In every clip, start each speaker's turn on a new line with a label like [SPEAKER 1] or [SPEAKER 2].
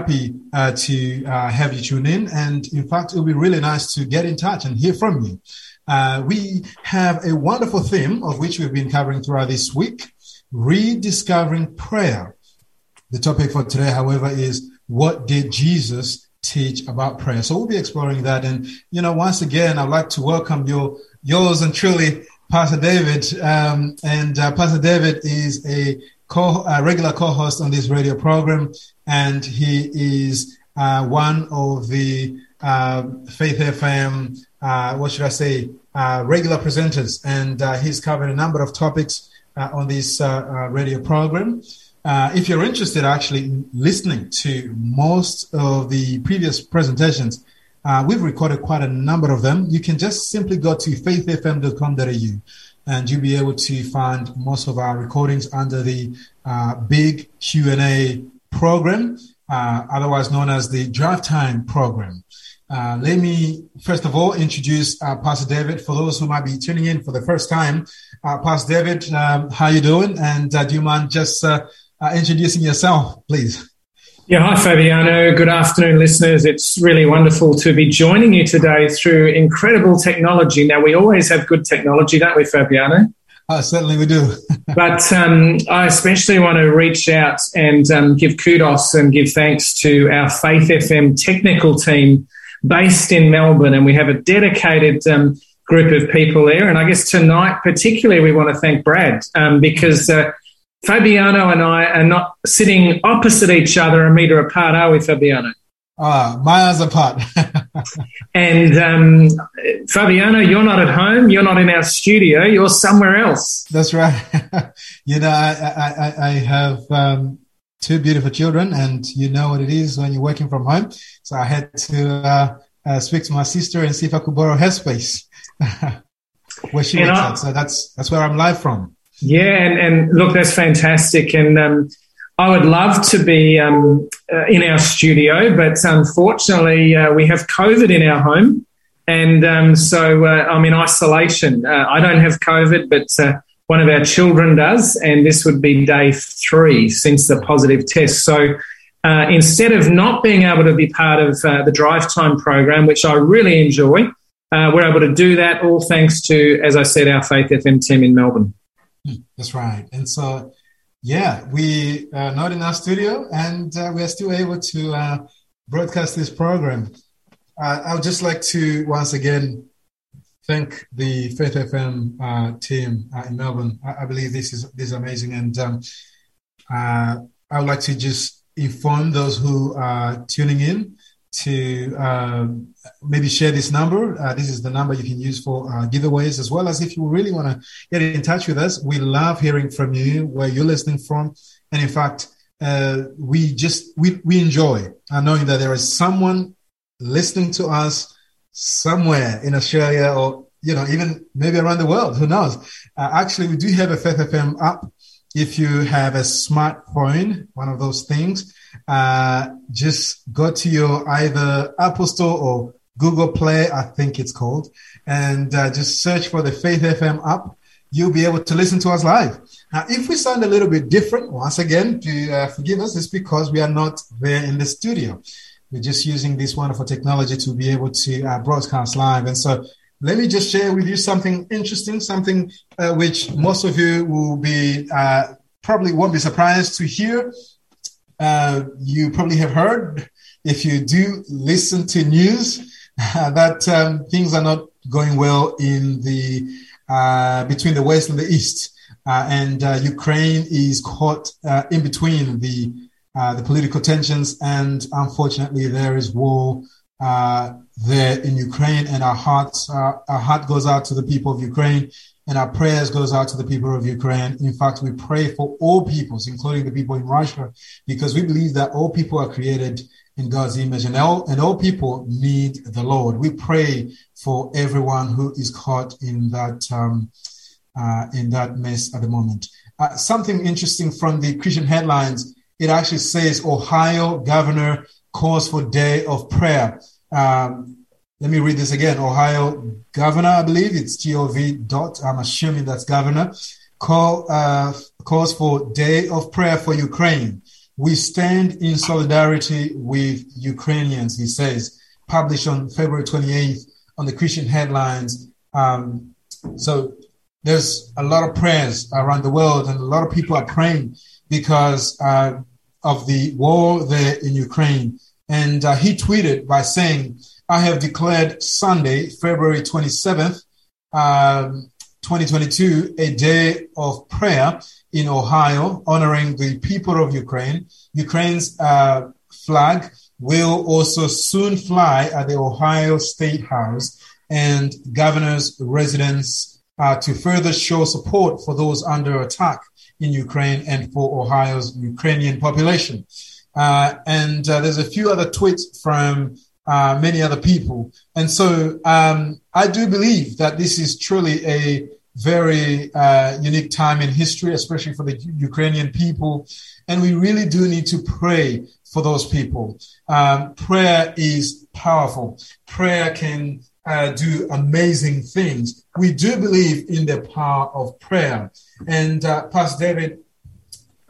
[SPEAKER 1] happy uh, to uh, have you tune in. And in fact, it will be really nice to get in touch and hear from you. Uh, we have a wonderful theme of which we've been covering throughout this week rediscovering prayer. The topic for today, however, is what did Jesus teach about prayer? So we'll be exploring that. And, you know, once again, I'd like to welcome your, yours and truly, Pastor David. Um, and uh, Pastor David is a, co- a regular co-host on this radio program, and he is uh, one of the uh, Faith FM, uh, what should I say, uh, regular presenters. And uh, he's covered a number of topics on this radio program. Uh, if you're interested actually in listening to most of the previous presentations, uh, we've recorded quite a number of them. You can just simply go to faithfm.com.au and you'll be able to find most of our recordings under the uh, big Q&A program, uh, otherwise known as the drive time program. Uh, let me first of all introduce uh, Pastor David for those who might be tuning in for the first time. Pastor David, um, how you doing? And do you mind just uh, introducing yourself, please.
[SPEAKER 2] Yeah, hi Fabiano. Good afternoon, listeners. It's really wonderful to be joining you today through incredible technology. Now, we always have good technology, don't we, Fabiano?
[SPEAKER 1] Certainly, we do.
[SPEAKER 2] but um, I especially want to reach out and um, give kudos and give thanks to our Faith FM technical team based in Melbourne. And we have a dedicated um, group of people there. And I guess tonight, particularly, we want to thank Brad um, because. Uh, Fabiano and I are not sitting opposite each other a meter apart, are we, Fabiano?
[SPEAKER 1] Ah, miles apart.
[SPEAKER 2] and um, Fabiano, you're not at home. You're not in our studio. You're somewhere else.
[SPEAKER 1] That's right. you know, I, I, I have um, two beautiful children, and you know what it is when you're working from home. So I had to uh, uh, speak to my sister and see if I could borrow her space where she works at. So that's that's where I'm live from.
[SPEAKER 2] Yeah, and, and look, that's fantastic. And um, I would love to be um, uh, in our studio, but unfortunately, uh, we have COVID in our home. And um, so uh, I'm in isolation. Uh, I don't have COVID, but uh, one of our children does. And this would be day three since the positive test. So uh, instead of not being able to be part of the drive time program, which I really enjoy, we're able to do that all thanks to, as I said, our Faith FM team in Melbourne.
[SPEAKER 1] That's right. And so, yeah, we are not in our studio and uh, we are still able to uh, broadcast this program. Uh, I would just like to once again thank the Faith FM uh, team uh, in Melbourne. I, I, believe this is this is amazing, and um, uh, I would like to just inform those who are tuning in to um, maybe share this number. Uh, this is the number you can use for uh, giveaways, as well as if you really want to get in touch with us. We love hearing from you, where you're listening from, and in fact, uh, we just we we enjoy uh, knowing that there is someone listening to us somewhere in Australia or you know even maybe around the world. Who knows? Uh, actually, we do have a Faith FM app. If you have a smartphone, one of those things, uh, just go to your either Apple Store or Google Play, I think it's called, and uh, just search for the Faith FM app. You'll be able to listen to us live. Now, if we sound a little bit different, once again, to uh, forgive us, it's because we are not there in the studio. We're just using this wonderful technology to be able to uh, broadcast live. And so let me just share with you something interesting, something uh, which most of you will be uh, probably won't be surprised to hear. Uh, you probably have heard, if you do listen to news, that um, things are not going well in the uh, between the West and the East, uh, and uh, Ukraine is caught in between the the political tensions, and unfortunately, there is war there in Ukraine, and our hearts, our heart goes out to the people of Ukraine and our prayers goes out to the people of Ukraine. In fact, we pray for all peoples, including the people in Russia, because we believe that all people are created in God's image and all, and all people need the Lord. We pray for everyone who is caught in that, um, uh, in that mess at the moment. Uh, something interesting from the Christian headlines. It actually says Ohio governor calls for day of prayer. Um, let me read this again. Ohio governor, I believe it's gov. Dot. I'm assuming that's governor. Call uh, calls for day of prayer for Ukraine. We stand in solidarity with Ukrainians. He says, published on February 28th on the Christian headlines. Um, so there's a lot of prayers around the world, and a lot of people are praying because uh, of the war there in Ukraine. And uh, he tweeted by saying, I have declared Sunday, February 27th, um, 2022, a day of prayer in Ohio, honoring the people of Ukraine. Ukraine's uh, flag will also soon fly at the Ohio State House and governor's residence uh, to further show support for those under attack in Ukraine and for Ohio's Ukrainian population. Uh, and uh, there's a few other tweets from uh, many other people. And so um, I do believe that this is truly a very uh, unique time in history, especially for the Ukrainian people. And we really do need to pray for those people. Um, prayer is powerful. Prayer can uh, do amazing things. We do believe in the power of prayer. And Pastor David,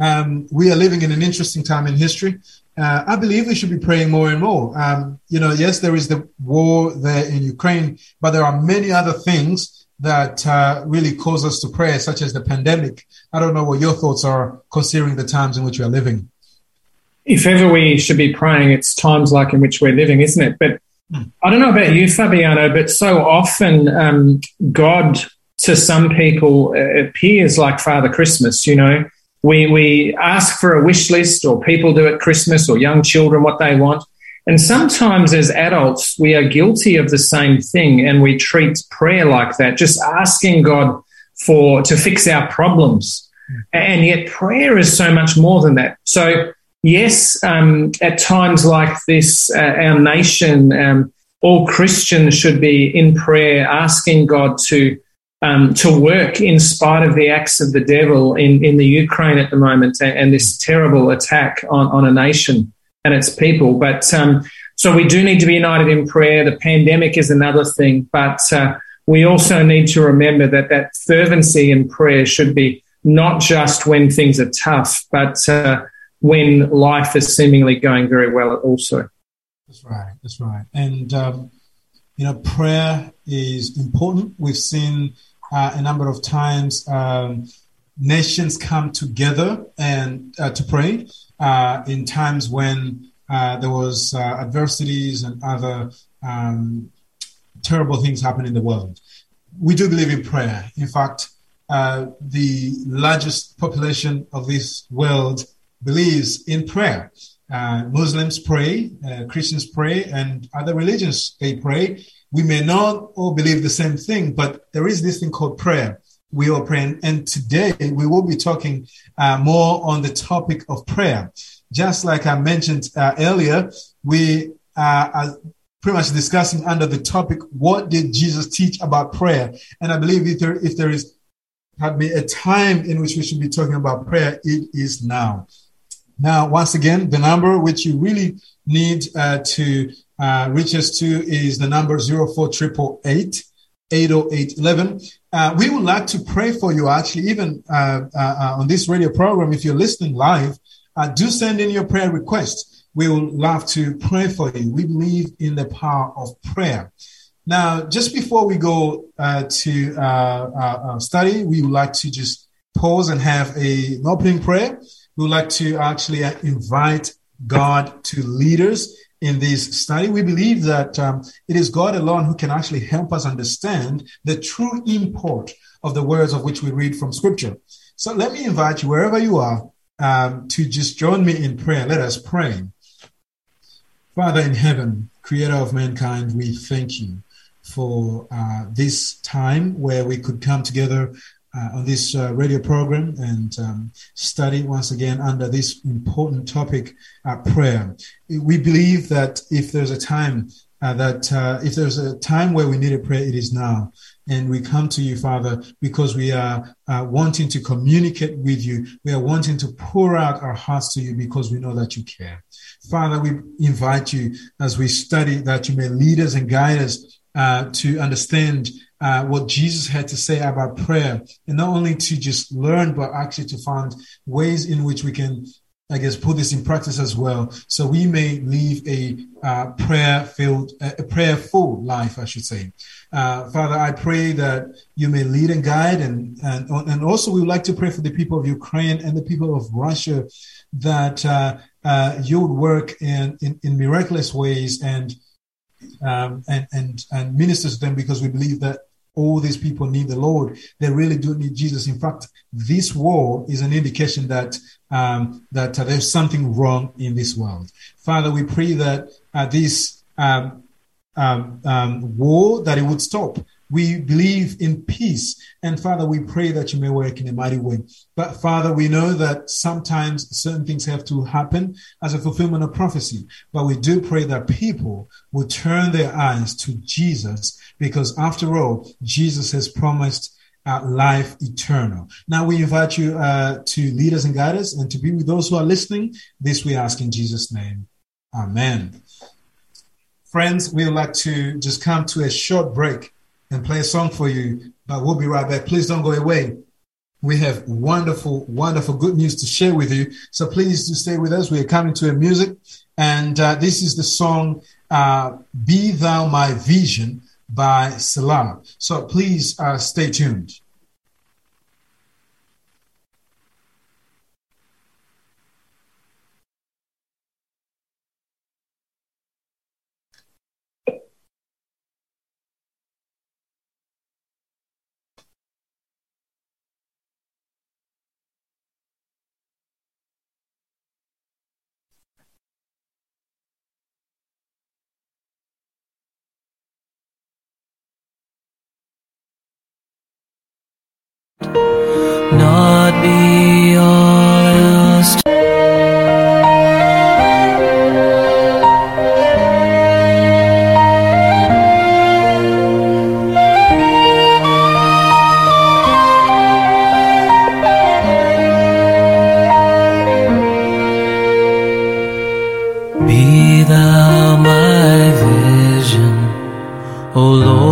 [SPEAKER 1] um, we are living in an interesting time in history. Uh, I believe we should be praying more and more. Um, you know, yes, there is the war there in Ukraine, but there are many other things that uh, really cause us to pray, such as the pandemic. I don't know what your thoughts are considering the times in which we are living.
[SPEAKER 2] If ever we should be praying, it's times like in which we're living, isn't it? But hmm. I don't know about you, Fabiano, but so often um, God to some people appears like Father Christmas, you know. We, we ask for a wish list, or people do at Christmas, or young children what they want. And sometimes as adults, we are guilty of the same thing and we treat prayer like that, just asking God for to fix our problems. And yet prayer is so much more than that. So yes, um, at times like this, uh, our nation, um, all Christians should be in prayer, asking God to um, to work in spite of the acts of the devil in, in the Ukraine at the moment and, and this terrible attack on, on a nation and its people. But um, so we do need to be united in prayer. The pandemic is another thing, but uh, we also need to remember that that fervency in prayer should be not just when things are tough, but uh, when life is seemingly going very well also.
[SPEAKER 1] That's right. That's right. And, um, you know, prayer is important. We've seen uh, a number of times um, nations come together and uh, to pray uh, in times when uh, there was uh, adversities and other um, terrible things happen in the world. We do believe in prayer. In fact, the largest population of this world believes in prayer. Uh, Muslims pray, uh, Christians pray, and other religions they pray. We may not all believe the same thing, but there is this thing called prayer we are praying. And today we will be talking uh, more on the topic of prayer. Just like I mentioned uh, earlier, we uh, are pretty much discussing under the topic, what did Jesus teach about prayer? And I believe if there, if there is had been a time in which we should be talking about prayer, it is now. Now, once again, the number which you really need uh, to uh, reach us to is the number 04888 80811. Uh, we would like to pray for you, actually, even uh, uh, uh, on this radio program. If you're listening live, uh, do send in your prayer requests. We would love to pray for you. We believe in the power of prayer. Now, just before we go uh, to study, we would like to just pause and have a, an opening prayer. We would like to actually invite God to lead us in this study. We believe that um, it is God alone who can actually help us understand the true import of the words of which we read from Scripture. So let me invite you, wherever you are, um, to just join me in prayer. Let us pray. Father in heaven, creator of mankind, we thank you for uh, this time where we could come together uh, on this uh, radio program and um, study once again under this important topic, uh, prayer. We believe that if there's a time uh, that uh, if there's a time where we need a prayer, it is now. And we come to you, Father, because we are uh, wanting to communicate with you. We are wanting to pour out our hearts to you because we know that you care. Father, we invite you as we study that you may lead us and guide us to understand uh, what Jesus had to say about prayer, and not only to just learn, but actually to find ways in which we can, I guess, put this in practice as well, so we may live a uh, prayer-filled, a prayerful life, I should say. Uh, Father, I pray that you may lead and guide, and and and also we would like to pray for the people of Ukraine and the people of Russia, that uh, uh, you would work in, in in miraculous ways and. Um, and, and, and minister to them because we believe that all these people need the Lord. They really do need Jesus. In fact, this war is an indication that um, that uh, there's something wrong in this world. Father, we pray that uh, this um, um, um war that it would stop we believe in peace. And Father, we pray that you may work in a mighty way. But Father, we know that sometimes certain things have to happen as a fulfillment of prophecy. But we do pray that people will turn their eyes to Jesus because after all, Jesus has promised uh, life eternal. Now we invite you uh, to lead us and guide us and to be with those who are listening. This we ask in Jesus' name. Amen. Friends, we would like to just come to a short break and play a song for you, but we'll be right back. Please don't go away. We have wonderful, wonderful good news to share with you. So please do stay with us. We are coming to a music, and uh, this is the song uh, "Be Thou My Vision" by Selah. So please uh, stay tuned.
[SPEAKER 3] O Lord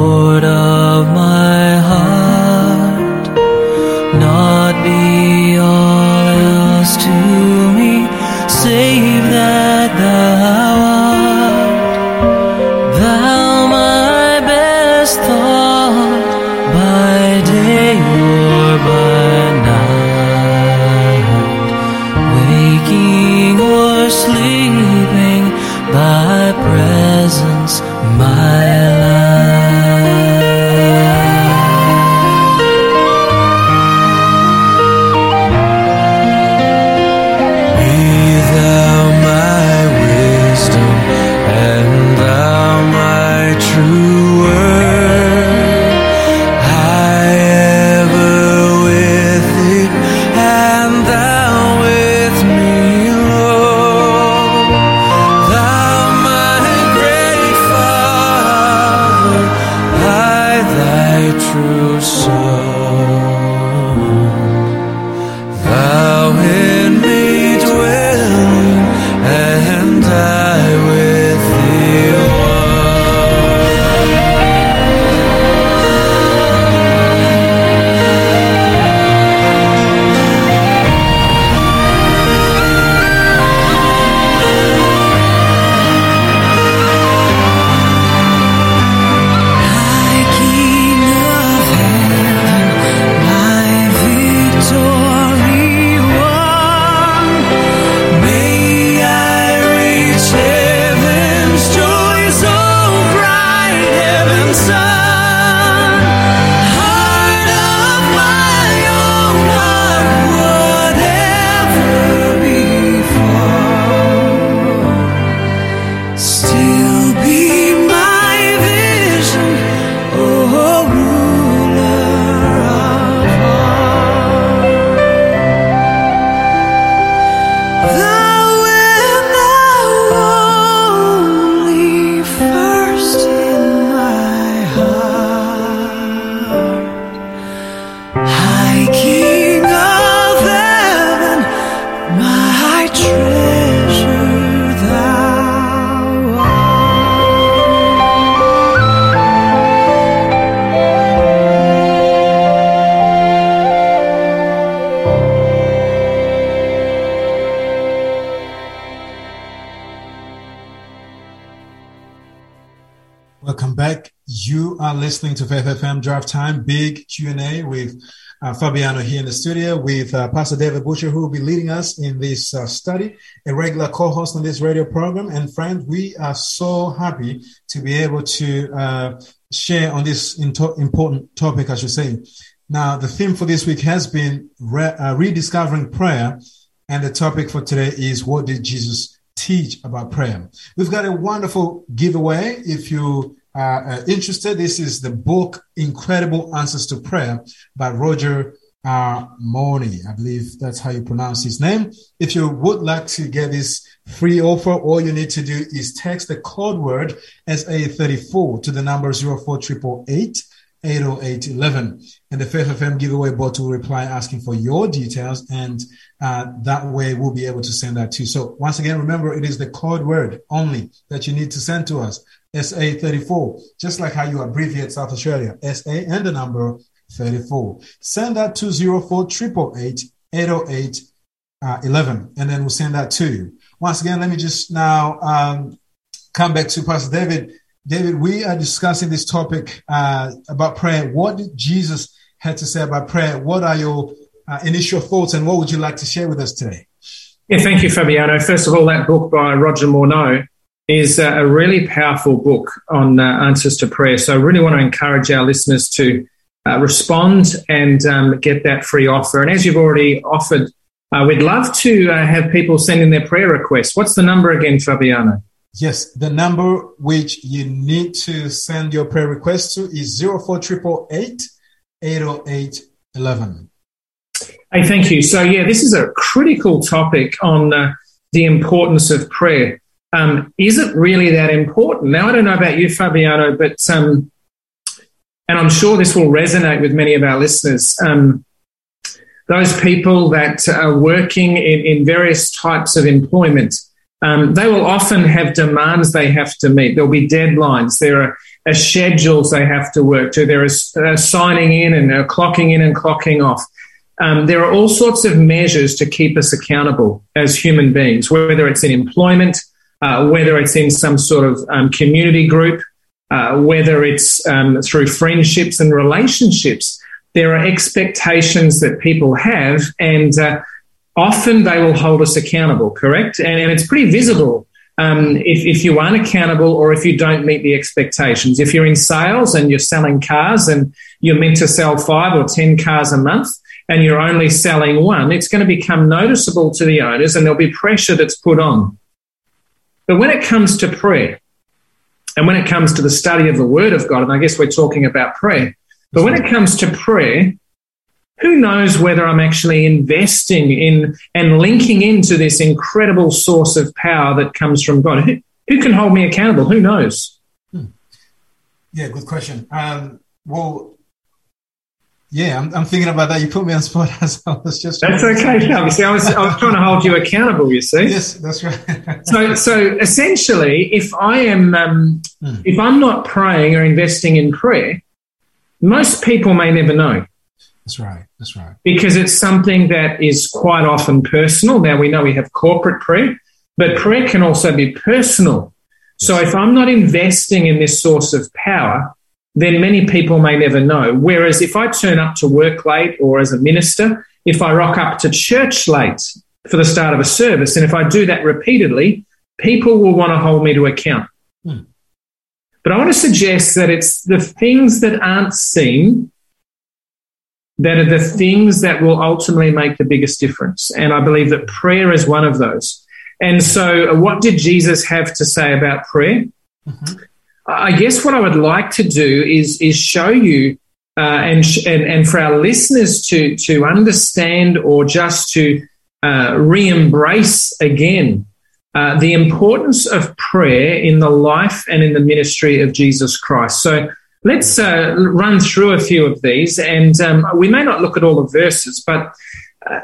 [SPEAKER 1] listening to Faith FM Drive Time, big Q&A with uh, Fabiano here in the studio with uh, Pastor David Butcher, who will be leading us in this uh, study, a regular co-host on this radio program. And friends, we are so happy to be able to uh, share on this into- important topic, I should say. Now, the theme for this week has been re- uh, rediscovering prayer, and the topic for today is what did Jesus teach about prayer? We've got a wonderful giveaway. If you are uh, interested, this is the book Incredible Answers to Prayer by Roger R. Morney. I believe that's how you pronounce his name. If you would like to get this free offer, all you need to do is text the code word SA34 to the number 04888 80811. And the Faith FM giveaway bot will reply asking for your details. And uh, that way we'll be able to send that to you. So once again, remember it is the code word only that you need to send to us. SA34, just like how you abbreviate South Australia, SA and the number 34. Send that to 04888 808 uh, 11, and then we'll send that to you. Once again, let me just now um, come back to Pastor David. David, we are discussing this topic uh, about prayer. What did Jesus had to say about prayer? What are your uh, initial thoughts, and what would you like to share with us today?
[SPEAKER 2] Yeah, thank you, Fabiano. First of all, that book by Roger Morneau is uh, a really powerful book on uh, answers to prayer. So I really want to encourage our listeners to uh, respond and um, get that free offer. And as you've already offered, uh, we'd love to have people send in their prayer requests. What's the number again, Fabiano?
[SPEAKER 1] Yes, the number which you need to send your prayer request to is 04888 808 11.
[SPEAKER 2] Hey, thank you. So, yeah, this is a critical topic on uh, the importance of prayer. Um, is it really that important? Now, I don't know about you, Fabiano, but, um, and I'm sure this will resonate with many of our listeners. Um, those people that are working in, in various types of employment, um, they will often have demands they have to meet. There'll be deadlines. There are, are schedules they have to work to. There is uh, signing in and uh, clocking in and clocking off. Um, there are all sorts of measures to keep us accountable as human beings, whether it's in employment, uh, whether it's in some sort of um, community group, uh, whether it's um, through friendships and relationships. There are expectations that people have, and uh, often they will hold us accountable, correct? And, and it's pretty visible um, if, if you aren't accountable or if you don't meet the expectations. If you're in sales and you're selling cars and you're meant to sell five or 10 cars a month, and you're only selling one, it's going to become noticeable to the owners and there'll be pressure that's put on. But when it comes to prayer, and when it comes to the study of the Word of God, and I guess we're talking about prayer, but when it comes to prayer, who knows whether I'm actually investing in and linking into this incredible source of power that comes from God? Who, who can hold me accountable? Who knows?
[SPEAKER 1] Hmm. Yeah, good question. Um, well, yeah, I'm, I'm, thinking about that. You put me on spot as I was just.
[SPEAKER 2] That's okay. No, see, I was, I was trying to hold you accountable. You see.
[SPEAKER 1] Yes, that's right.
[SPEAKER 2] so, so essentially, if I am, um, hmm. if I'm not praying or investing in prayer, most people may never know.
[SPEAKER 1] That's right. That's right.
[SPEAKER 2] Because it's something that is quite often personal. Now we know we have corporate prayer, but prayer can also be personal. So if I'm not investing in this source of power, then many people may never know. Whereas if I turn up to work late or as a minister, if I rock up to church late for the start of a service, and if I do that repeatedly, people will want to hold me to account. Hmm. But I want to suggest that it's the things that aren't seen that are the things that will ultimately make the biggest difference. And I believe that prayer is one of those. And so, what did Jesus have to say about prayer? Mm-hmm. I guess what I would like to do is is show you uh, and, and and for our listeners to to understand or just to uh, re-embrace again uh, the importance of prayer in the life and in the ministry of Jesus Christ. So let's uh, run through a few of these, and um, we may not look at all the verses, but. Uh,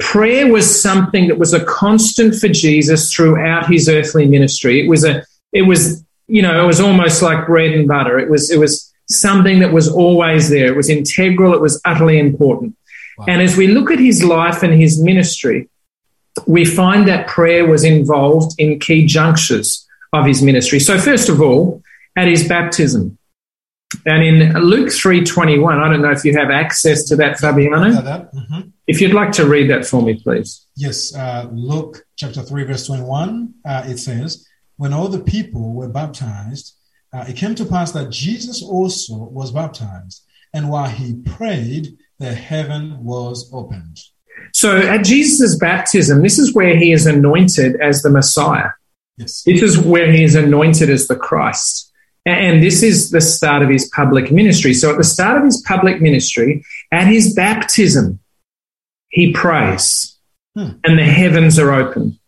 [SPEAKER 2] prayer was something that was a constant for Jesus throughout his earthly ministry. It was a it was you know, it was almost like bread and butter. It was, it was something that was always there. It was integral. It was utterly important. Wow. And as we look at his life and his ministry, we find that prayer was involved in key junctures of his ministry. So, first of all, at his baptism. And in Luke 3:21, I don't know if you have access to that, Fabiano.
[SPEAKER 1] That. Mhm.
[SPEAKER 2] If you'd like to read that for me, please.
[SPEAKER 1] Yes, uh, Luke chapter 3, verse 21, uh, it says, When all the people were baptized, uh, it came to pass that Jesus also was baptized. And while he prayed, the heaven was opened.
[SPEAKER 2] So at Jesus' baptism, this is where he is anointed as the Messiah.
[SPEAKER 1] Yes.
[SPEAKER 2] This is where he is anointed as the Christ. And this is the start of his public ministry. So at the start of his public ministry, at his baptism, he prays
[SPEAKER 1] Hmm.
[SPEAKER 2] and the heavens are open.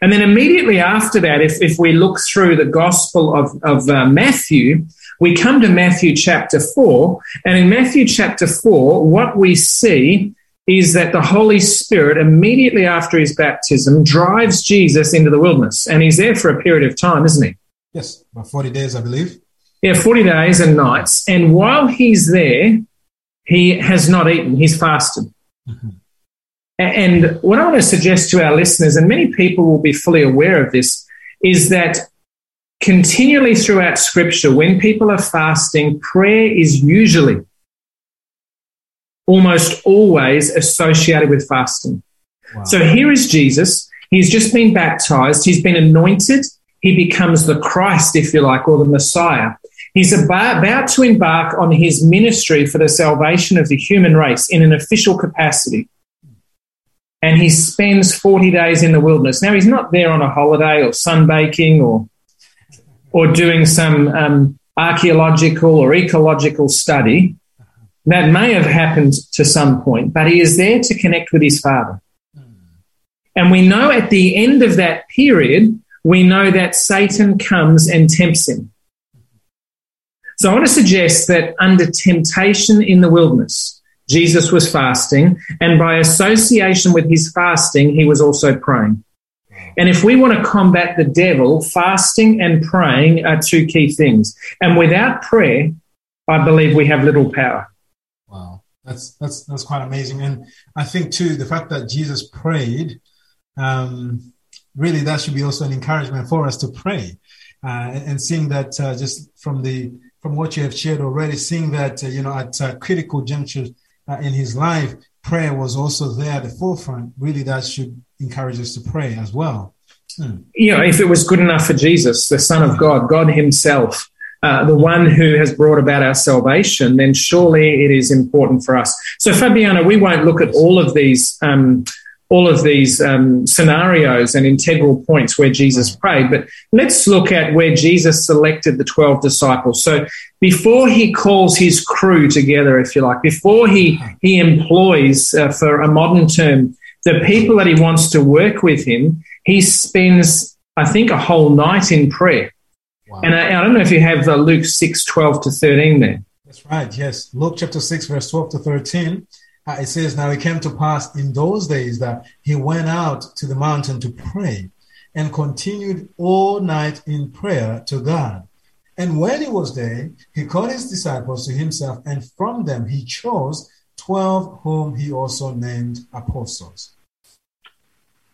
[SPEAKER 2] And then immediately after that, if, if we look through the Gospel of, of uh, Matthew, we come to Matthew chapter 4. And in Matthew chapter 4, what we see is that the Holy Spirit, immediately after his baptism, drives Jesus into the wilderness. And he's there for a period of time, isn't he?
[SPEAKER 1] Yes, about 40 days, I believe.
[SPEAKER 2] Yeah, 40 days and nights. And while he's there, he has not eaten, he's fasted.
[SPEAKER 1] Mhm.
[SPEAKER 2] And what I want to suggest to our listeners, and many people will be fully aware of this, is that continually throughout Scripture, when people are fasting, prayer is usually almost always associated with fasting.
[SPEAKER 1] Wow.
[SPEAKER 2] So here is Jesus. He's just been baptized. He's been anointed. He becomes the Christ, if you like, or the Messiah. He's about, to embark on his ministry for the salvation of the human race in an official capacity. And he spends 40 days in the wilderness. Now, he's not there on a holiday or sunbaking or, or doing some um, archaeological or ecological study. That may have happened to some point, but he is there to connect with his father. And we know at the end of that period, we know that Satan comes and tempts him. So I want to suggest that under temptation in the wilderness, Jesus was fasting, and by association with his fasting, he was also praying. And if we want to combat the devil, fasting and praying are two key things. And without prayer, I believe we have little power.
[SPEAKER 1] Wow, that's that's that's quite amazing, and I think too the fact that Jesus prayed, um, really that should be also an encouragement for us to pray, uh, and, seeing that uh, just from the from what you have shared already, seeing that uh, you know at uh, critical junctures uh, in his life, prayer was also there at the forefront. Really, that should encourage us to pray as well. Hmm.
[SPEAKER 2] you know, if it was good enough for Jesus, the Son of God, God Himself, uh, the one who has brought about our salvation, then surely it is important for us. So, Fabiano, we won't look at all of these. Um, all of these um, scenarios and integral points where Jesus prayed, but let's look at where Jesus selected the 12 disciples. So before he calls his crew together, if you like, before he, he employs, uh, for a modern term, the people that he wants to work with him, he spends, I think, a whole night in prayer.
[SPEAKER 1] Wow.
[SPEAKER 2] And I, I don't know if you have uh, Luke 6, 12 to 13 there.
[SPEAKER 1] That's right. Yes. Luke chapter 6, verse 12 to 13. Uh, it says, Now it came to pass in those days that he went out to the mountain to pray and continued all night in prayer to God. And when he was there, he called his disciples to himself, and from them he chose 12 whom he also named apostles.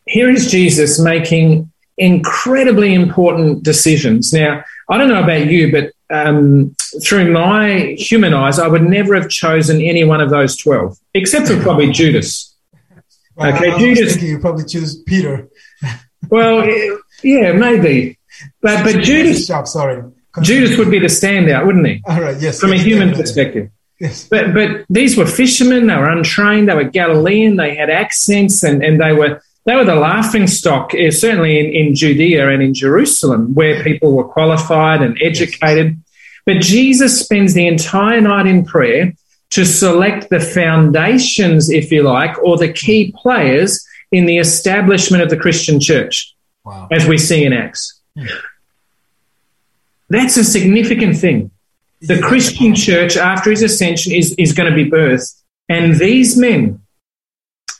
[SPEAKER 2] here is Jesus making incredibly important decisions. Now, I don't know about you, but um, through my human eyes, I would never have chosen any one of those 12, except for probably Judas.
[SPEAKER 1] Well,
[SPEAKER 2] Okay,
[SPEAKER 1] I, I was
[SPEAKER 2] Judas-
[SPEAKER 1] thinking you probably choose Peter.
[SPEAKER 2] Well, eh, yeah, maybe. But, but Judas,
[SPEAKER 1] sorry.
[SPEAKER 2] Judas would be the standout, wouldn't he?
[SPEAKER 1] All right, yes.
[SPEAKER 2] From a human
[SPEAKER 1] definitely.
[SPEAKER 2] perspective.
[SPEAKER 1] Yes.
[SPEAKER 2] But but these were fishermen. They were untrained. They were Galilean. They had accents, and, and they were they were the laughing stock. eh, Certainly in, in Judea and in Jerusalem, where people were qualified and educated. But Jesus spends the entire night in prayer to select the foundations, if you like, or the key players in the establishment of the Christian church,
[SPEAKER 1] Wow.
[SPEAKER 2] as we see in Acts. That's a significant thing the Christian church after his ascension is, is going to be birthed. And these men,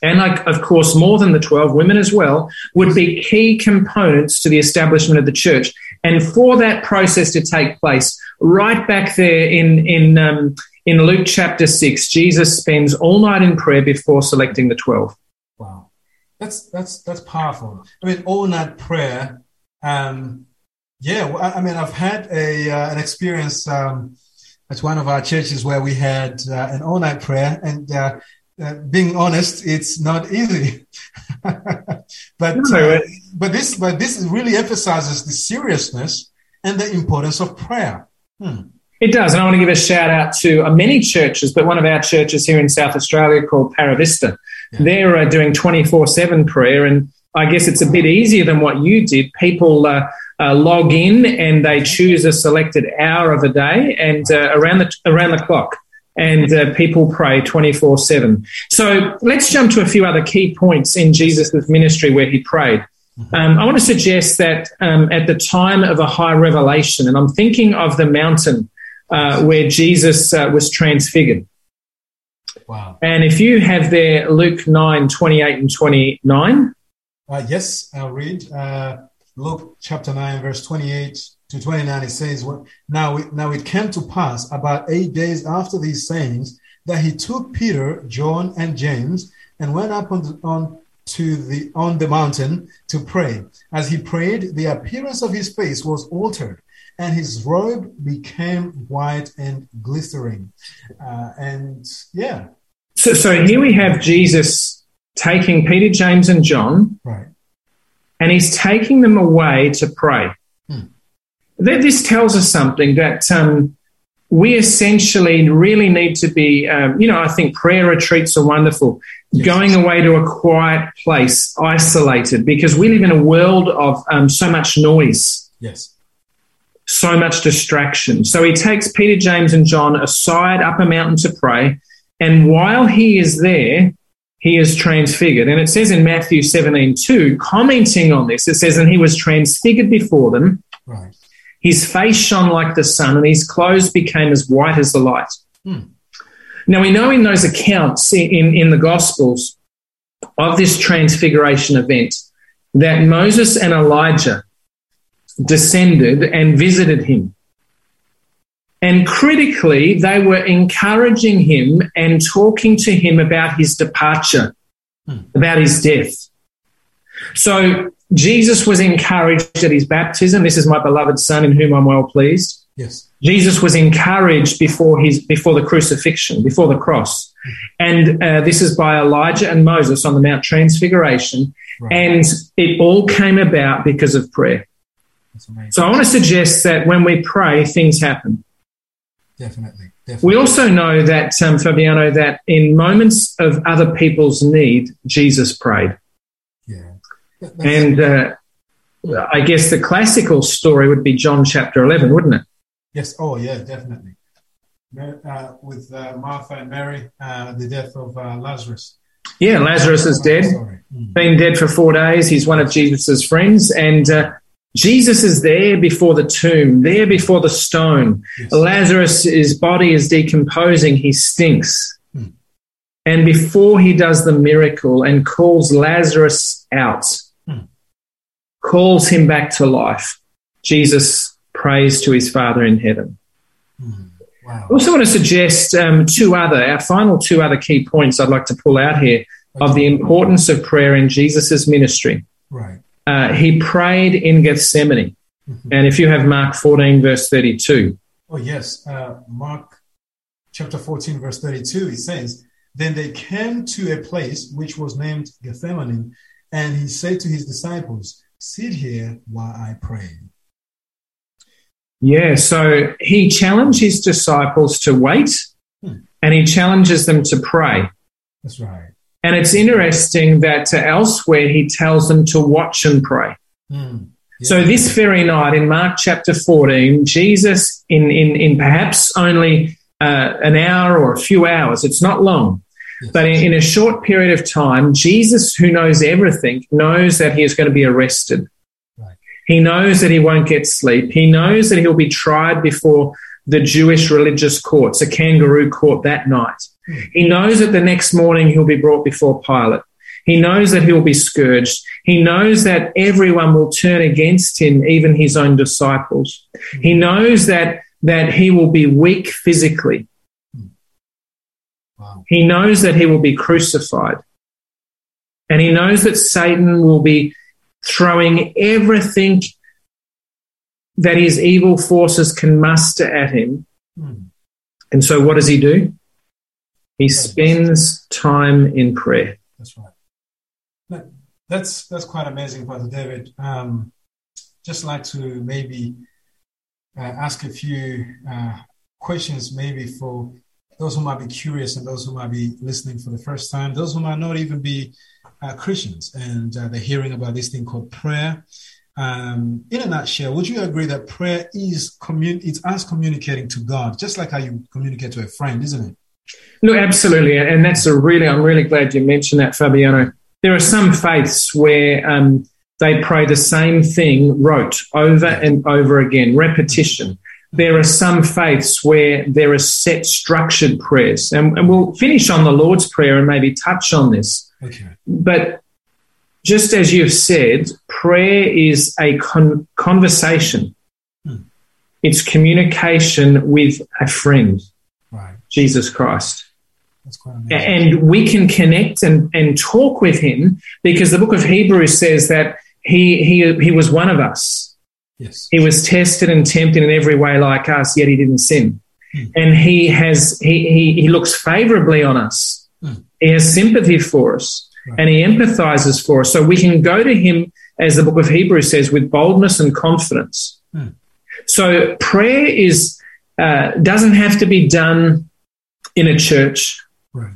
[SPEAKER 2] and of course, more than the 12 women as well, would be key components to the establishment of the church. And for that process to take place, right back there in, in, um, in Luke chapter 6, Jesus spends all night in prayer before selecting the 12.
[SPEAKER 1] Wow, that's that's that's powerful. I mean, all night prayer. Um, Yeah, I I mean, I've had a uh, an experience um, at one of our churches where we had uh, an all night prayer, and uh, uh, being honest, it's not easy. but uh, but this but this really emphasizes the seriousness and the importance of prayer. Hmm.
[SPEAKER 2] It does. And I want to give a shout out to uh, many churches, but one of our churches here in South Australia called Paravista.
[SPEAKER 1] Yeah.
[SPEAKER 2] They're uh, doing 24 7 prayer. And I guess it's a bit easier than what you did. People uh, uh, log in and they choose a selected hour of a day and uh, around, the, around the clock. And uh, people pray 24 7. So let's jump to a few other key points in Jesus' ministry where he prayed. Um, I want to suggest that um, at the time of a high revelation, and I'm thinking of the mountain uh, where Jesus uh, was transfigured.
[SPEAKER 1] Wow.
[SPEAKER 2] And if you have there Luke 9, 28 and 29,
[SPEAKER 1] Uh, yes, I'll read uh, Luke chapter 9, verse 28 to 29. It says, well, now, it, now it came to pass about eight days after these sayings that he took Peter, John, and James and went up on, the, on to the on the mountain to pray. As he prayed, the appearance of his face was altered, and his robe became white and glistering. Uh, and yeah,
[SPEAKER 2] so, so here we have Jesus taking Peter, James, and John,
[SPEAKER 1] right.
[SPEAKER 2] and he's taking them away to pray. Th- This tells us something that um, we essentially really need to be, um, you know, I think prayer retreats are wonderful.
[SPEAKER 1] Yes.
[SPEAKER 2] Going away to a quiet place, isolated, because we live in a world of um, so much noise,
[SPEAKER 1] Yes.
[SPEAKER 2] so much distraction. So he takes Peter, James, and John aside up a mountain to pray. And while he is there, he is transfigured. And it says in Matthew 17, 2, commenting on this, it says, And he was transfigured before them.
[SPEAKER 1] Right.
[SPEAKER 2] His face shone like the sun, and his clothes became as white as the light.
[SPEAKER 1] Hmm.
[SPEAKER 2] Now, we know in those accounts in, in, the Gospels of this transfiguration event that Moses and Elijah descended and visited him. And critically, they were encouraging him and talking to him about his departure,
[SPEAKER 1] Hmm.
[SPEAKER 2] about his death. So Jesus was encouraged at his baptism. This is my beloved Son in whom I'm well pleased.
[SPEAKER 1] Yes.
[SPEAKER 2] Jesus was encouraged before his before the crucifixion, before the cross, and uh, this is by Elijah and Moses on the Mount Transfiguration,
[SPEAKER 1] Right.
[SPEAKER 2] and it all came about because of prayer. So I want to suggest that when we pray, things happen.
[SPEAKER 1] Definitely. Definitely.
[SPEAKER 2] We also know that um, Fabiano, that in moments of other people's need, Jesus prayed,
[SPEAKER 1] yeah. That- that's-
[SPEAKER 2] and uh, I guess the classical story would be John chapter eleven, wouldn't it?
[SPEAKER 1] yes. Oh, yeah, definitely. Uh, with uh, Martha and Mary, uh, the death of uh, Lazarus.
[SPEAKER 2] Yeah, Lazarus is dead.
[SPEAKER 1] Sorry. Mm.
[SPEAKER 2] been dead for four days. He's one of Jesus's friends, and uh, Jesus is there before the tomb, there before the stone.
[SPEAKER 1] Yes.
[SPEAKER 2] Lazarus' body is decomposing. He stinks.
[SPEAKER 1] Hmm.
[SPEAKER 2] And before he does the miracle and calls Lazarus out. Calls him back to life, Jesus prays to his Father in heaven.
[SPEAKER 1] Mm. Wow.
[SPEAKER 2] I also want to suggest um, two other, our final two other key points I'd like to pull out here of the importance of prayer in Jesus' ministry.
[SPEAKER 1] Right.
[SPEAKER 2] Uh, he prayed in Gethsemane.
[SPEAKER 1] Mhm.
[SPEAKER 2] And if you have Mark 14, verse 32,
[SPEAKER 1] Oh, yes. Uh, Mark chapter 14, verse 32, it says, Then they came to a place which was named Gethsemane, and he said to his disciples, Sit here while I pray.
[SPEAKER 2] yeah, so he challenged his disciples to wait
[SPEAKER 1] Hmm.
[SPEAKER 2] and he challenges them to pray.
[SPEAKER 1] That's right.
[SPEAKER 2] And it's interesting that elsewhere he tells them to watch and pray.
[SPEAKER 1] Mm. Yeah.
[SPEAKER 2] So this very night in Mark chapter 14, Jesus, in, in, in perhaps only uh, an hour or a few hours, it's not long. But in, in a short period of time, Jesus, who knows everything, knows that he is going to be arrested.
[SPEAKER 1] Right.
[SPEAKER 2] He knows that he won't get sleep. He knows that he'll be tried before the Jewish religious courts, a kangaroo court that night.
[SPEAKER 1] Hmm.
[SPEAKER 2] He knows that the next morning he'll be brought before Pilate. He knows that he'll be scourged. He knows that everyone will turn against him, even his own disciples. He knows that, that he will be weak physically. He knows that he will be crucified. And he knows that Satan will be throwing everything that his evil forces can muster at him.
[SPEAKER 1] Hmm.
[SPEAKER 2] And so, what does he do? He spends time in prayer.
[SPEAKER 1] That's right. That- That's that's quite amazing, Brother David. Um, just like to maybe uh, ask a few uh, questions, maybe for those who might be curious and those who might be listening for the first time, those who might not even be uh, Christians, and uh, they're hearing about this thing called prayer. Um, in a nutshell, would you agree that prayer is commun- it's us communicating to God, just like how you communicate to a friend, isn't it?
[SPEAKER 2] No, absolutely, and that's a really. I'm really glad you mentioned that, Fabiano. There are some faiths where um, they pray the same thing, rote over and over again, repetition. There are some faiths where there are set, structured prayers, and, and we'll finish on the Lord's Prayer and maybe touch on this.
[SPEAKER 1] Okay.
[SPEAKER 2] But just as you've said, prayer is a con- conversation.
[SPEAKER 1] Hmm.
[SPEAKER 2] It's communication with a friend,
[SPEAKER 1] Right.
[SPEAKER 2] Jesus Christ.
[SPEAKER 1] That's quite.
[SPEAKER 2] And we can connect and, and talk with him because the book of Hebrews says that he, he, he was one of us.
[SPEAKER 1] Yes.
[SPEAKER 2] He was tested and tempted in every way like us, yet he didn't sin.
[SPEAKER 1] Hmm.
[SPEAKER 2] And he has he, he, he looks favorably on us.
[SPEAKER 1] Hmm.
[SPEAKER 2] He has sympathy for us
[SPEAKER 1] Right.
[SPEAKER 2] and he empathizes for us. So we can go to him, as the book of Hebrews says, with boldness and confidence.
[SPEAKER 1] Hmm.
[SPEAKER 2] So prayer is uh, doesn't have to be done in a church
[SPEAKER 1] Right.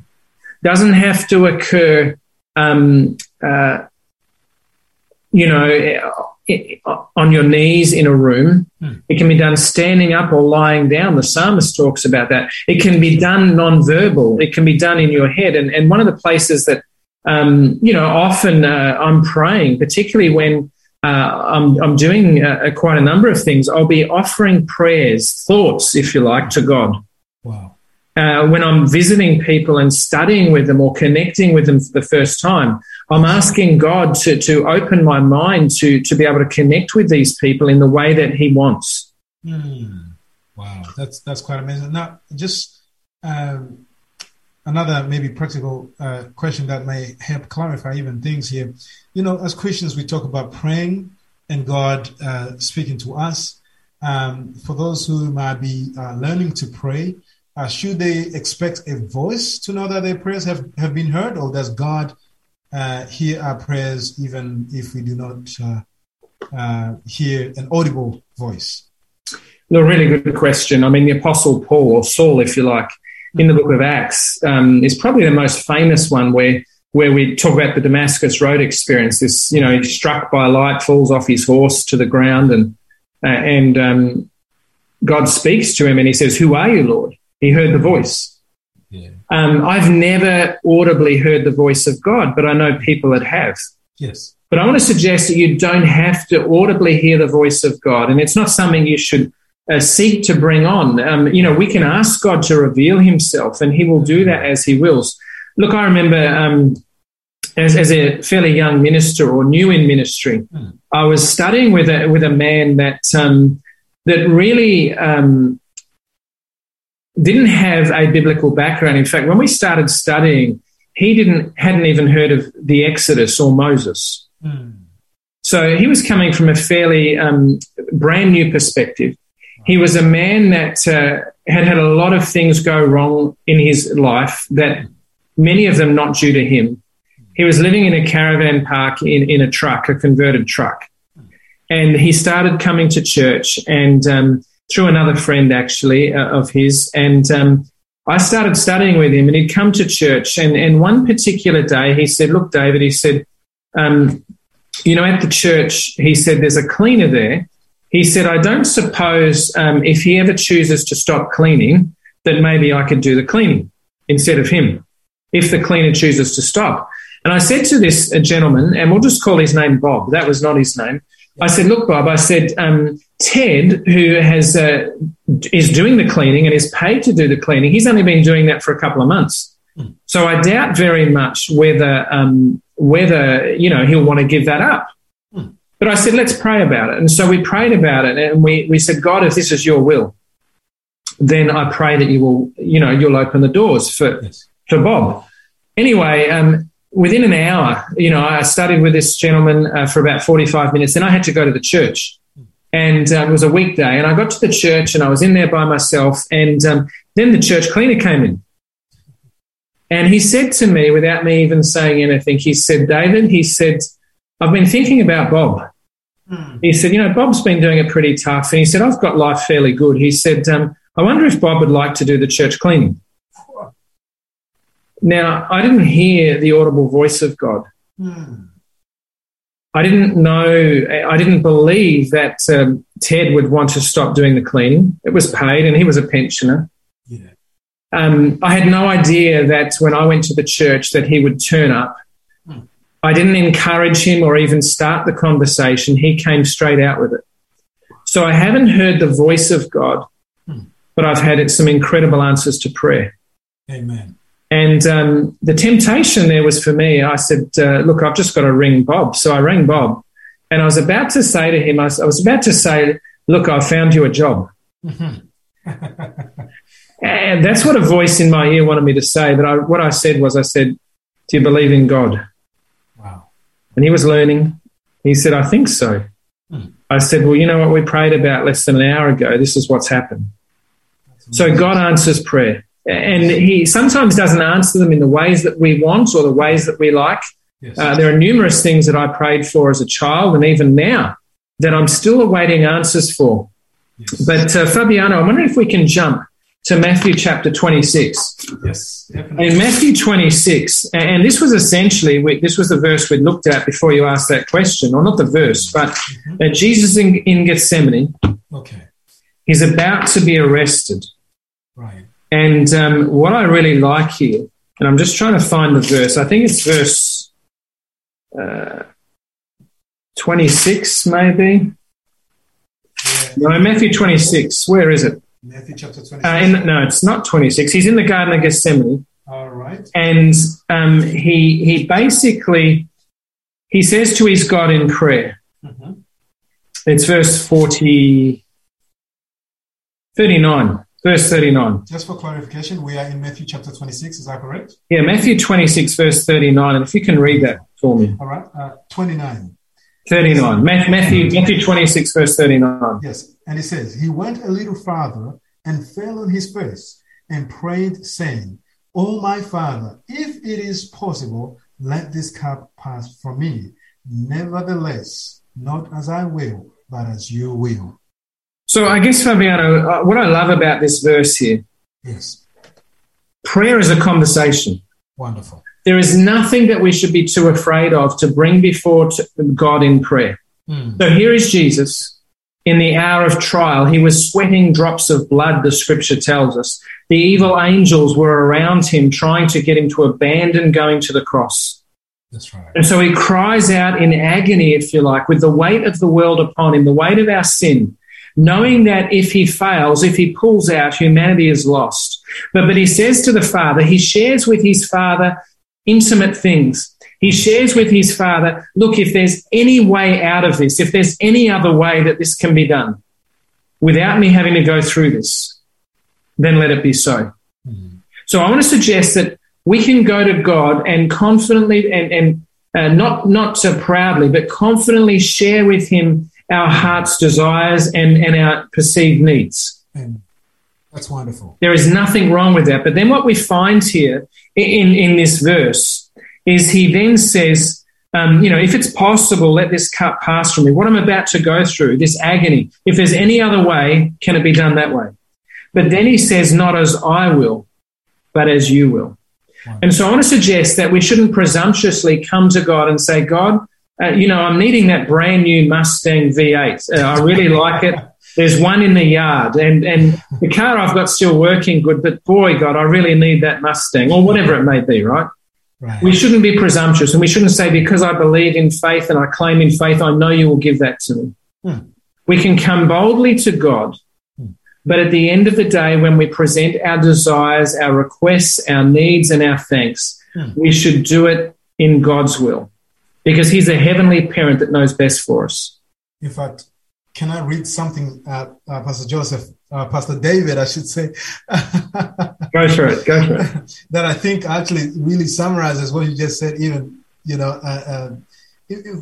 [SPEAKER 2] doesn't have to occur, um, uh, you know, on your knees in a room.
[SPEAKER 1] Hmm.
[SPEAKER 2] It can be done standing up or lying down. The psalmist talks about that. It can be done non-verbal. It can be done in your head. And, and one of the places that, um, you know, often uh, I'm praying, particularly when uh, I'm, I'm doing uh, quite a number of things, I'll be offering prayers, thoughts, if you like, to God
[SPEAKER 1] Wow.
[SPEAKER 2] uh, when I'm visiting people and studying with them or connecting with them for the first time, I'm asking God to, to open my mind to, to be able to connect with these people in the way that He wants.
[SPEAKER 1] Hmm. Wow, that's that's quite amazing. Now, just um, another maybe practical uh, question that may help clarify even things here. You know, as Christians, we talk about praying and God uh, speaking to us. Um, for those who might be uh, learning to pray, uh, should they expect a voice to know that their prayers have, have been heard, or does God uh, hear our prayers even if we do not uh, uh, hear an audible voice?
[SPEAKER 2] A really good question. I mean, the Apostle Paul, or Saul, if you like, in the book of Acts, um, is probably the most famous one where where we talk about the Damascus Road experience. This, you know, he's struck by light, falls off his horse to the ground, and uh, and um, God speaks to him, and he says, "Who are you, Lord?" He heard the voice. Um, I've never audibly heard the voice of God, but I know people that have.
[SPEAKER 1] Yes.
[SPEAKER 2] But I want to suggest that you don't have to audibly hear the voice of God, and it's not something you should uh, seek to bring on. Um, you know, we can ask God to reveal Himself, and He will do that as He wills. Look, I remember um, as, as a fairly young minister or new in ministry,
[SPEAKER 1] Hmm.
[SPEAKER 2] I was studying with a with a man that um, that really um, didn't have a biblical background. In fact, when we started studying, he didn't hadn't even heard of the Exodus or Moses.
[SPEAKER 1] Hmm.
[SPEAKER 2] So he was coming from a fairly um, brand new perspective. He was a man that uh, had had a lot of things go wrong in his life, that many of them not due to him. He was living in a caravan park in, in a truck, a converted truck. And he started coming to church and um, through another friend, actually, uh, of his. And um, I started studying with him, and he'd come to church. And, and one particular day, he said, Look, David, he said, um, you know, at the church, he said, there's a cleaner there. He said, I don't suppose um, if he ever chooses to stop cleaning, that maybe I could do the cleaning instead of him, if the cleaner chooses to stop. And I said to this uh, gentleman, and we'll just call his name Bob, that was not his name. I said, Look, Bob, I said, um, Ted, who has uh, is doing the cleaning and is paid to do the cleaning, he's only been doing that for a couple of months. So I doubt very much whether um, whether you know he'll want to give that up.
[SPEAKER 1] Hmm.
[SPEAKER 2] But I said, let's pray about it. And so we prayed about it, and we we said, God, if this is your will, then I pray that you will you know you'll open the doors for
[SPEAKER 1] Yes.
[SPEAKER 2] for Bob. Anyway, um, within an hour, you know, I studied with this gentleman uh, for about forty five minutes. and I had to go to the church. And uh, it was a weekday. And I got to the church, and I was in there by myself. And um, then the church cleaner came in, and he said to me, without me even saying anything, he said, "David," he said, "I've been thinking about Bob." He said, "You know, Bob's been doing it pretty tough," and he said, "I've got life fairly good." He said, um, "I wonder if Bob would like to do the church cleaning." Now, I didn't hear the audible voice of God.
[SPEAKER 1] Hmm.
[SPEAKER 2] I didn't know, I didn't believe that um, Ted would want to stop doing the cleaning. It was paid and he was a pensioner.
[SPEAKER 1] Yeah.
[SPEAKER 2] Um, I had no idea that when I went to the church that he would turn up.
[SPEAKER 1] Hmm.
[SPEAKER 2] I didn't encourage him or even start the conversation. He came straight out with it. So I haven't heard the voice of God,
[SPEAKER 1] Hmm.
[SPEAKER 2] but I've had some incredible answers to prayer.
[SPEAKER 1] Amen.
[SPEAKER 2] And um, the temptation there was for me. I said, uh, "Look, I've just got to ring Bob." So I rang Bob, and I was about to say to him, I was, I was about to say, "Look, I found you a job," and that's what a voice in my ear wanted me to say. But I, what I said was, I said, "Do you believe in God?"
[SPEAKER 1] wow.
[SPEAKER 2] And he was learning. He said, "I think so."
[SPEAKER 1] Hmm.
[SPEAKER 2] I said, "Well, you know what we prayed about less than an hour ago. This is what's happened." So God answers prayer. And he sometimes doesn't answer them in the ways that we want or the ways that we like.
[SPEAKER 1] Yes.
[SPEAKER 2] Uh, there are numerous things that I prayed for as a child and even now that I'm still awaiting answers for.
[SPEAKER 1] yes.
[SPEAKER 2] But uh, Fabiano, I'm wondering if we can jump to Matthew chapter 26.
[SPEAKER 1] yes. Definitely.
[SPEAKER 2] In Matthew 26, and this was essentially, this was the verse we looked at before you asked that question, or not the verse, but
[SPEAKER 1] Mhm.
[SPEAKER 2] uh, Jesus in, in Gethsemane,
[SPEAKER 1] Okay.
[SPEAKER 2] he's about to be arrested.
[SPEAKER 1] Right.
[SPEAKER 2] And um, what I really like here, and I'm just trying to find the verse, I think it's verse uh, 26, maybe.
[SPEAKER 1] Yeah.
[SPEAKER 2] No, Matthew 26. Where is it?
[SPEAKER 1] Matthew chapter 26.
[SPEAKER 2] Uh, in, no, it's not 26. He's in the Garden of Gethsemane,
[SPEAKER 1] All right.
[SPEAKER 2] and um, he he basically he says to his God in prayer.
[SPEAKER 1] Mhm.
[SPEAKER 2] It's verse 40, 39. Verse 39.
[SPEAKER 1] Just for clarification, we are in Matthew chapter 26. Is that correct?
[SPEAKER 2] Yeah, Matthew 26, verse 39. And if you can read that for me.
[SPEAKER 1] All right. Uh, 29.
[SPEAKER 2] 39. Matthew, Matthew 26, verse 39.
[SPEAKER 1] Yes. And it says, He went a little farther and fell on his face and prayed, saying, O my Father, if it is possible, let this cup pass from me. Nevertheless, not as I will, but as you will.
[SPEAKER 2] So I guess, Fabiano, uh, what I love about this verse here,
[SPEAKER 1] Yes.
[SPEAKER 2] prayer is a conversation.
[SPEAKER 1] Wonderful.
[SPEAKER 2] There is nothing that we should be too afraid of to bring before God in prayer.
[SPEAKER 1] Hmm.
[SPEAKER 2] So here is Jesus in the hour of trial. He was sweating drops of blood, the scripture tells us. The evil angels were around him trying to get him to abandon going to the cross.
[SPEAKER 1] That's right.
[SPEAKER 2] And so he cries out in agony, if you like, with the weight of the world upon him, the weight of our sin, knowing that if he fails, if he pulls out, humanity is lost. But, but he says to the Father, he shares with his Father intimate things. He shares with his Father, look, if there's any way out of this, if there's any other way that this can be done without me having to go through this, then let it be so.
[SPEAKER 1] Hmm.
[SPEAKER 2] So I want to suggest that we can go to God and confidently and, and uh, not not so proudly, but confidently share with Him our heart's desires and, and our perceived needs.
[SPEAKER 1] And that's wonderful.
[SPEAKER 2] There is nothing wrong with that. But then what we find here in, in this verse is he then says, um, you know, if it's possible, let this cup pass from me. What I'm about to go through, this agony, if there's any other way, can it be done that way? But then he says, not as I will, but as you will. And so I want to suggest that we shouldn't presumptuously come to God and say, God, uh, you know, I'm needing that brand new Mustang V8. Uh, I really like it. There's one in the yard, and, and the car I've got still working good, but boy, God, I really need that Mustang, or whatever it may be, right?
[SPEAKER 1] Right.
[SPEAKER 2] We shouldn't be presumptuous, and we shouldn't say, because I believe in faith and I claim in faith, I know you will give that to me.
[SPEAKER 1] Hmm.
[SPEAKER 2] We can come boldly to God,
[SPEAKER 1] Hmm.
[SPEAKER 2] but at the end of the day, when we present our desires, our requests, our needs, and our thanks,
[SPEAKER 1] Hmm.
[SPEAKER 2] we should do it in God's will because He's a heavenly parent that knows best for us.
[SPEAKER 1] In fact, can I read something, uh, uh, Pastor Joseph, uh, Pastor David, I should say,
[SPEAKER 2] Go for it. Go for it.
[SPEAKER 1] that I think actually really summarizes what you just said, even, you know, uh, uh,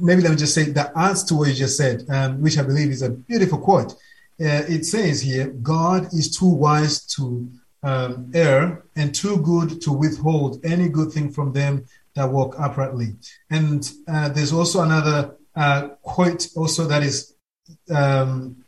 [SPEAKER 1] maybe let me just say the answer to what you just said, um, which I believe is a beautiful quote. Uh, it says here, God is too wise to um, err and too good to withhold any good thing from them that walk uprightly. And uh, there's also another uh, quote also that is um,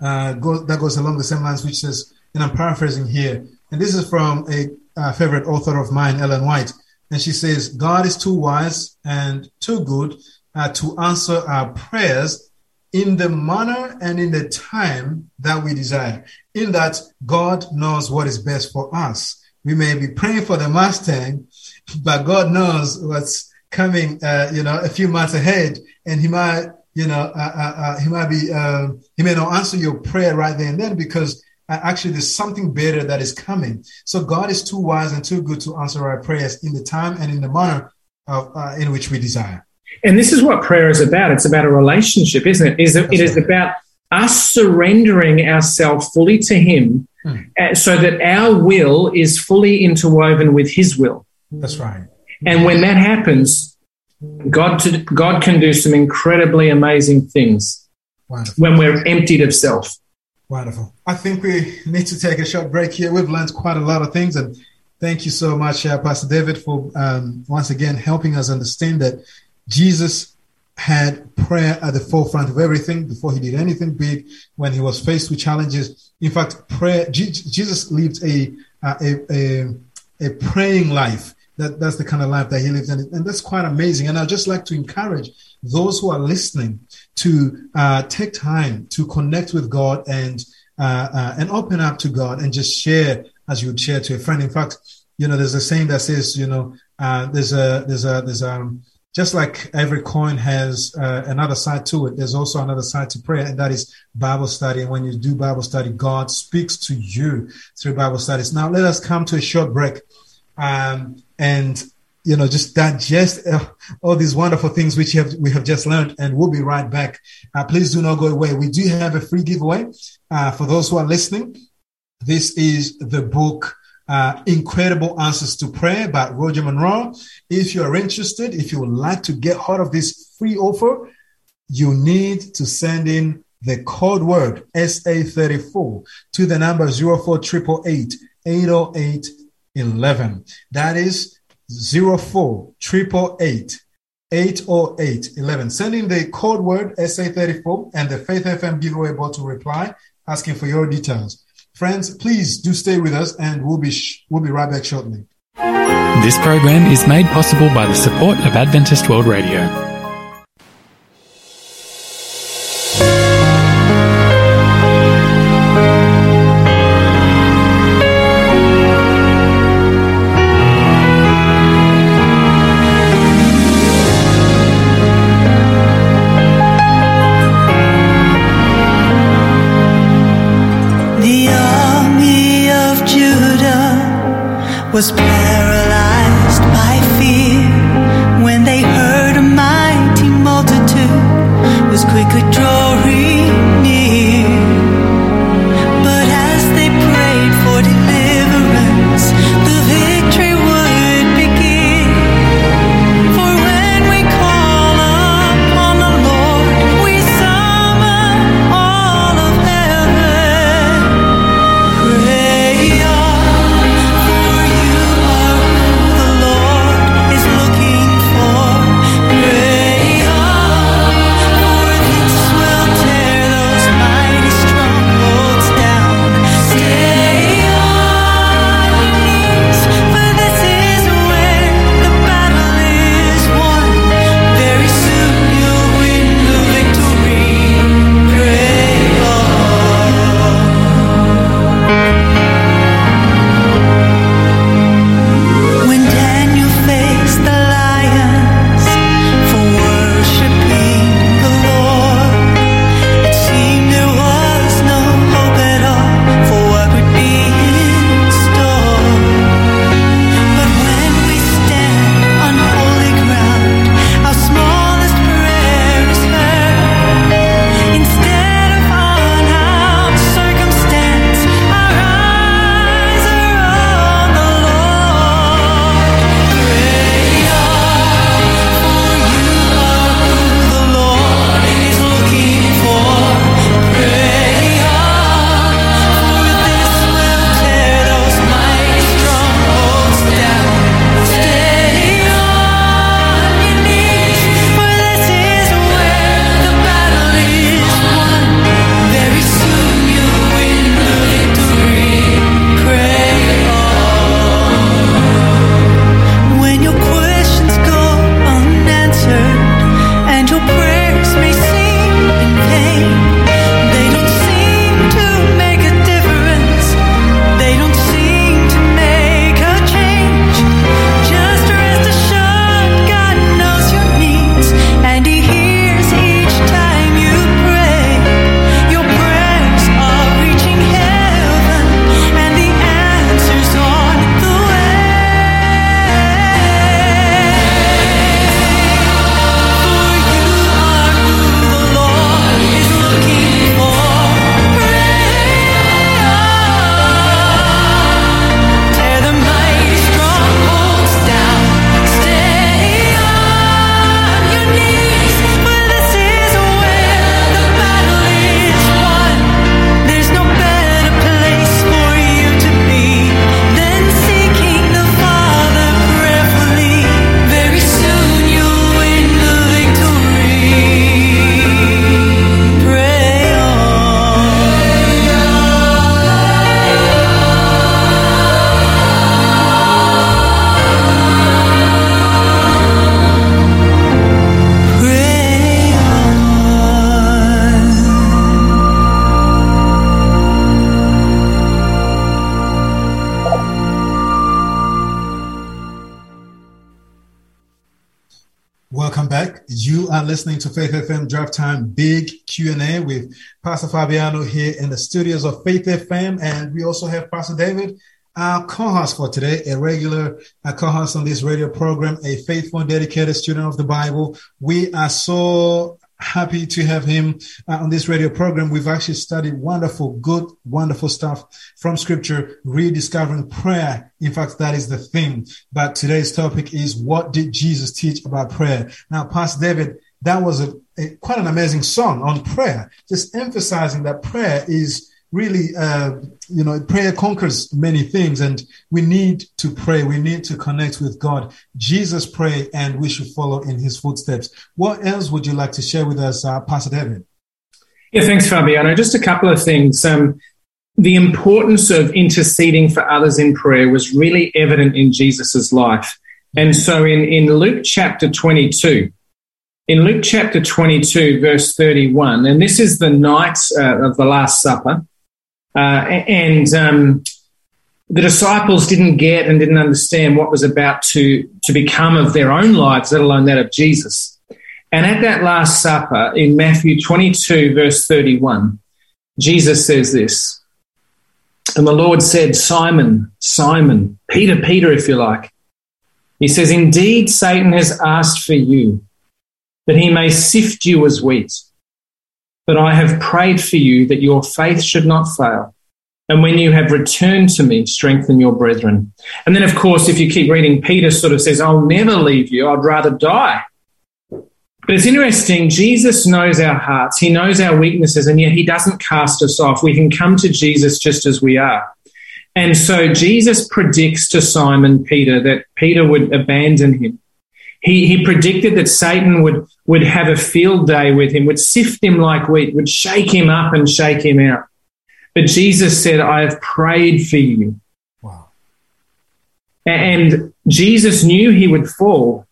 [SPEAKER 1] uh, go, that goes along the same lines, which says, and I'm paraphrasing here, and this is from a uh, favorite author of mine, Ellen White, and she says, God is too wise and too good uh, to answer our prayers in the manner and in the time that we desire. In that God knows what is best for us. We may be praying for the Mustang, but God knows what's coming, uh, you know, a few months ahead, and He might, you know, uh, uh, uh, He might be, um, He may not answer your prayer right there and then because uh, actually there's something better that is coming. So God is too wise and too good to answer our prayers in the time and in the manner of, uh, in which we desire.
[SPEAKER 2] And this is what prayer is about. It's about a relationship, isn't it? Is it, it is about us surrendering ourselves fully to Him uh, so that our will is fully interwoven with His will.
[SPEAKER 1] That's right.
[SPEAKER 2] And when that happens, God, to, God can do some incredibly amazing things
[SPEAKER 1] Wonderful.
[SPEAKER 2] when we're emptied of self.
[SPEAKER 1] Wonderful. I think we need to take a short break here. We've learned quite a lot of things, and thank you so much, uh, Pastor David, for um, once again helping us understand that Jesus had prayer at the forefront of everything before he did anything big. When he was faced with challenges, in fact, prayer. Je- Jesus lived a a, a a praying life. That, that's the kind of life that he lived, and, and that's quite amazing. And I'd just like to encourage those who are listening to uh, take time to connect with God and uh, uh, and open up to God and just share as you would share to a friend. In fact, you know, there's a saying that says, you know, uh, there's a there's a there's um just like every coin has uh, another side to it, there's also another side to prayer, and that is Bible study. And when you do Bible study, God speaks to you through Bible studies. Now, let us come to a short break, um, and you know, just digest uh, all these wonderful things which have, we have just learned, and we'll be right back. Uh, please do not go away. We do have a free giveaway uh, for those who are listening. This is the book uh, Incredible Answers to Prayer by Roger Morneau. If you are interested, if you would like to get hold of this free offer, you need to send in the code word SA34 to the number 04888 808 11. That is 04888 808 11. Send in the code word SA34 and the Faith FM giveaway will reply asking for your details. Friends, please do stay with us and we'll be, sh- we'll be right back shortly.
[SPEAKER 4] This program is made possible by the support of Adventist World Radio.
[SPEAKER 1] Listening to Faith FM Drive Time Big Q&A with Pastor Fabiano here in the studios of Faith FM. And we also have Pastor David, our co-host for today, a regular co-host on this radio program, a faithful and dedicated student of the Bible. We are so happy to have him uh, on this radio program. We've actually studied wonderful, good, wonderful stuff from scripture, rediscovering prayer. In fact, that is the theme. But today's topic is what did Jesus teach about prayer? Now, Pastor David, that was a, a quite an amazing song on prayer, just emphasizing that prayer is really, uh, you know, prayer conquers many things and we need to pray. We need to connect with God. Jesus prayed and we should follow in his footsteps. What else would you like to share with us, uh, Pastor David?
[SPEAKER 2] Yeah, thanks, Fabiano. Just a couple of things. Um, the importance of interceding for others in prayer was really evident in Jesus' life. And so in, in Luke chapter 22, in Luke chapter 22, verse 31, and this is the night uh, of the Last Supper, uh, and um, the disciples didn't get and didn't understand what was about to, to become of their own lives, let alone that of Jesus. And at that Last Supper in Matthew 22, verse 31, Jesus says this. And the Lord said, Simon, Simon, Peter, Peter, if you like. He says, Indeed, Satan has asked for you that he may sift you as wheat. But I have prayed for you that your faith should not fail. And when you have returned to me, strengthen your brethren. And then, of course, if you keep reading, Peter sort of says, I'll never leave you. I'd rather die. But it's interesting. Jesus knows our hearts. He knows our weaknesses, and yet he doesn't cast us off. We can come to Jesus just as we are. And so Jesus predicts to Simon Peter that Peter would abandon him. He, he predicted that Satan would, would have a field day with him, would sift him like wheat, would shake him up and shake him out. But Jesus said, I have prayed for you.
[SPEAKER 1] Wow.
[SPEAKER 2] And Jesus knew he would fall,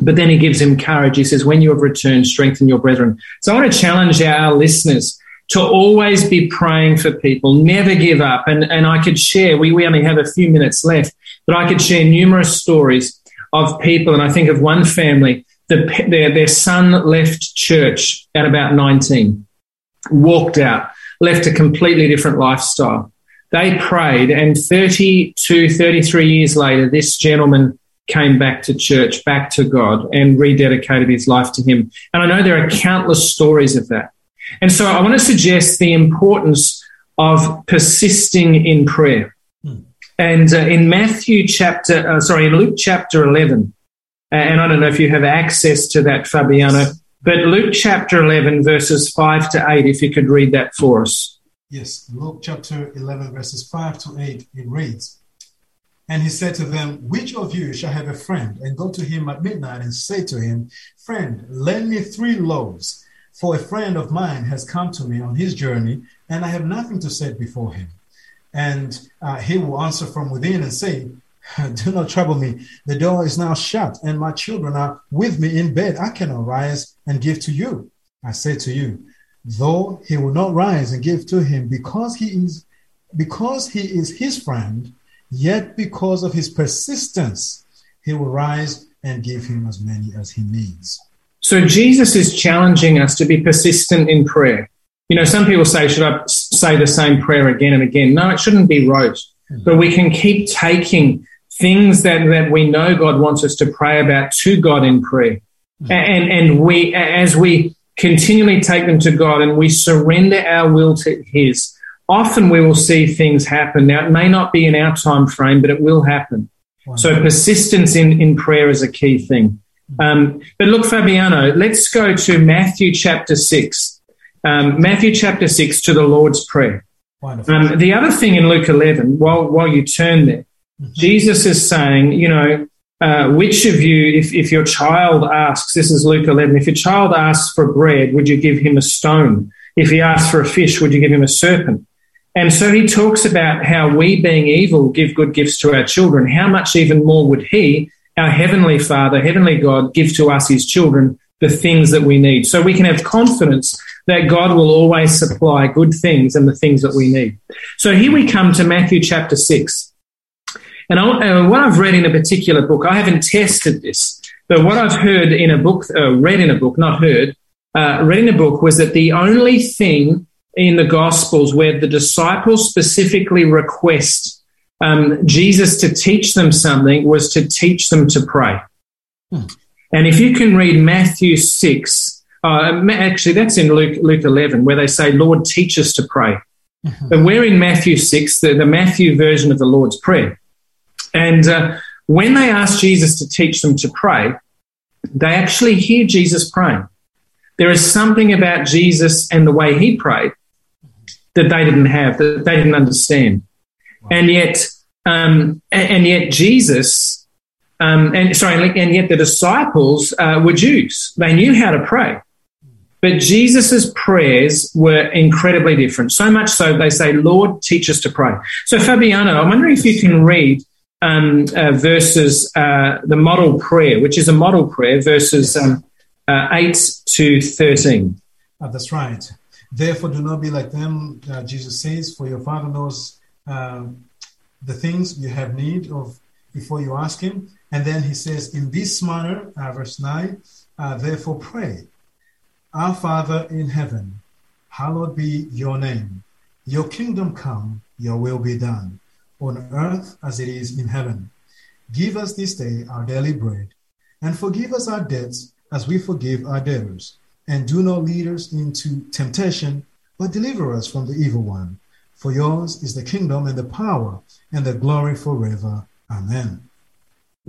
[SPEAKER 2] but then he gives him courage. He says, When you have returned, strengthen your brethren. So I want to challenge our listeners to always be praying for people, never give up. And, and I could share, we, we only have a few minutes left, but I could share numerous stories of people. And I think of one family, the, their, their son left church at about 19, walked out, left a completely different lifestyle. They prayed, and 32, 33 years later, this gentleman came back to church, back to God, and rededicated his life to Him. And I know there are countless stories of that. And so I want to suggest the importance of persisting in prayer. And uh, in Matthew chapter, uh, sorry, in Luke chapter 11, and I don't know if you have access to that, Fabiano, but Luke chapter 11, verses 5 to 8, if you could read that for us.
[SPEAKER 1] Yes, Luke chapter 11, verses 5 to 8, it reads, And he said to them, Which of you shall have a friend and go to him at midnight and say to him, Friend, lend me three loaves, for a friend of mine has come to me on his journey, and I have nothing to set before him. And uh, he will answer from within and say, Do not trouble me. The door is now shut, and my children are with me in bed. I cannot rise and give to you. I say to you, though he will not rise and give to him because he is because he is his friend, yet because of his persistence, he will rise and give him as many as he needs.
[SPEAKER 2] So Jesus is challenging us to be persistent in prayer. You know, some people say, should I say the same prayer again and again? No, it shouldn't be rote, hmm. but we can keep taking things that, that we know God wants us to pray about to God in prayer. And, and we, as we continually take them to God and we surrender our will to His, often we will see things happen. Now, it may not be in our time frame, but it will happen. So persistence in, in prayer is a key thing. Um, but look, Fabiano, let's go to Matthew chapter 6 um, Matthew chapter 6 to the Lord's Prayer. Um, the other thing in Luke 11, while, while you turn there, Jesus is saying, you know, uh, which of you, if, if your child asks, this is Luke 11, if your child asks for bread, would you give him a stone? If he asks for a fish, would you give him a serpent? And so he talks about how we, being evil, give good gifts to our children. How much even more would he, our heavenly Father, heavenly God, give to us, his children, the things that we need? So we can have confidence that God will always supply good things and the things that we need. So here we come to Matthew chapter 6. And I, uh, what I've read in a particular book, I haven't tested this, But what I've heard in a book, uh, read in a book, not heard, uh, read in a book was that the only thing in the Gospels where the disciples specifically request um, Jesus to teach them something was to teach them to pray.
[SPEAKER 1] Hmm.
[SPEAKER 2] And if you can read Matthew 6, uh, actually, that's in Luke, Luke 11, where they say, Lord, teach us to pray. But we're in Matthew 6, the, the Matthew version of the Lord's Prayer. And uh, when they ask Jesus to teach them to pray, they actually hear Jesus praying. There is something about Jesus and the way he prayed that they didn't have, that they didn't understand. And yet, um, and, yet Jesus, um, and sorry, and yet the disciples uh, were Jews. They knew how to pray. But Jesus' prayers were incredibly different. So much so they say, Lord, teach us to pray. So Fabiano, I'm wondering if you can read um, uh, verses, uh, the model prayer, which is a model prayer, verses um, uh, 8 to 13.
[SPEAKER 1] Uh, that's right. Therefore, do not be like them, uh, Jesus says, for your Father knows um, the things you have need of before you ask Him. And then He says, in this manner, uh, verse 9, uh, therefore pray, Our Father in heaven, hallowed be your name. Your kingdom come, your will be done, on earth as it is in heaven. Give us this day our daily bread, and forgive us our debts as we forgive our debtors. And do not lead us into temptation, but deliver us from the evil one. For yours is the kingdom and the power and the glory forever. Amen.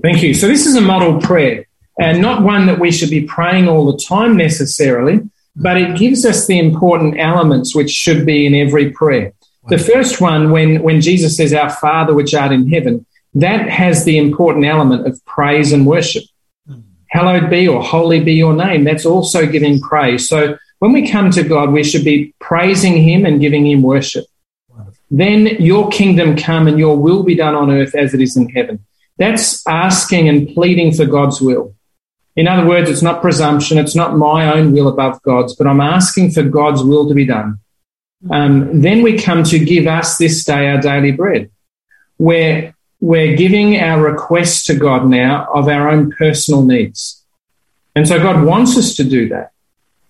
[SPEAKER 2] Thank you. So this is a model prayer, and not one that we should be praying all the time necessarily, but it gives us the important elements which should be in every prayer. The first one, when, when Jesus says, Our Father which art in heaven, that has the important element of praise and worship. Hmm. Hallowed be or holy be your name. That's also giving praise. So when we come to God, we should be praising Him and giving Him worship. Then your kingdom come and your will be done on earth as it is in heaven. That's asking and pleading for God's will. In other words, it's not presumption, it's not my own will above God's, but I'm asking for God's will to be done. Um, then we come to give us this day our daily bread, where we're giving our requests to God now of our own personal needs. And so God wants us to do that.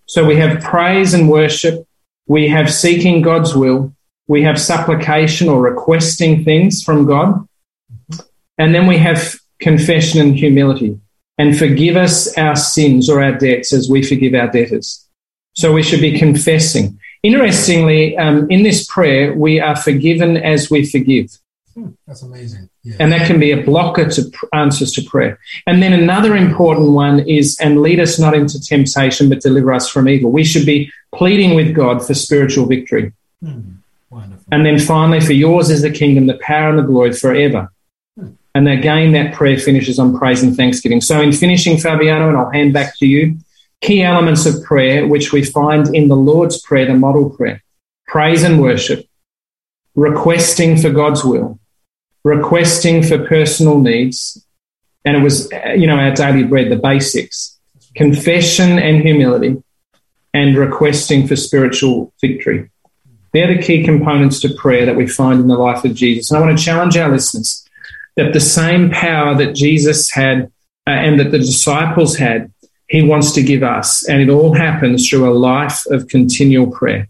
[SPEAKER 2] So we have praise and worship, we have seeking God's will, we have supplication or requesting things from God, and then we have confession and humility. And forgive us our sins or our debts as we forgive our debtors. So we should be confessing. Interestingly, um, in this prayer, we are forgiven as we forgive.
[SPEAKER 1] Hmm, that's amazing. Yeah.
[SPEAKER 2] And that can be a blocker to pr- answers to prayer. And then another important one is, and lead us not into temptation, but deliver us from evil. We should be pleading with God for spiritual victory.
[SPEAKER 1] Wonderful.
[SPEAKER 2] And then finally, for yours is the kingdom, the power, and the glory forever. And again, that prayer finishes on praise and thanksgiving. So, in finishing, Fabiano, and I'll hand back to you, key elements of prayer, which we find in the Lord's Prayer, the model prayer praise and worship, requesting for God's will, requesting for personal needs. And it was, uh, you know, our daily bread, the basics, confession and humility, and requesting for spiritual victory. They're the key components to prayer that we find in the life of Jesus. And I want to challenge our listeners that the same power that Jesus had uh, and that the disciples had, he wants to give us. And it all happens through a life of continual prayer.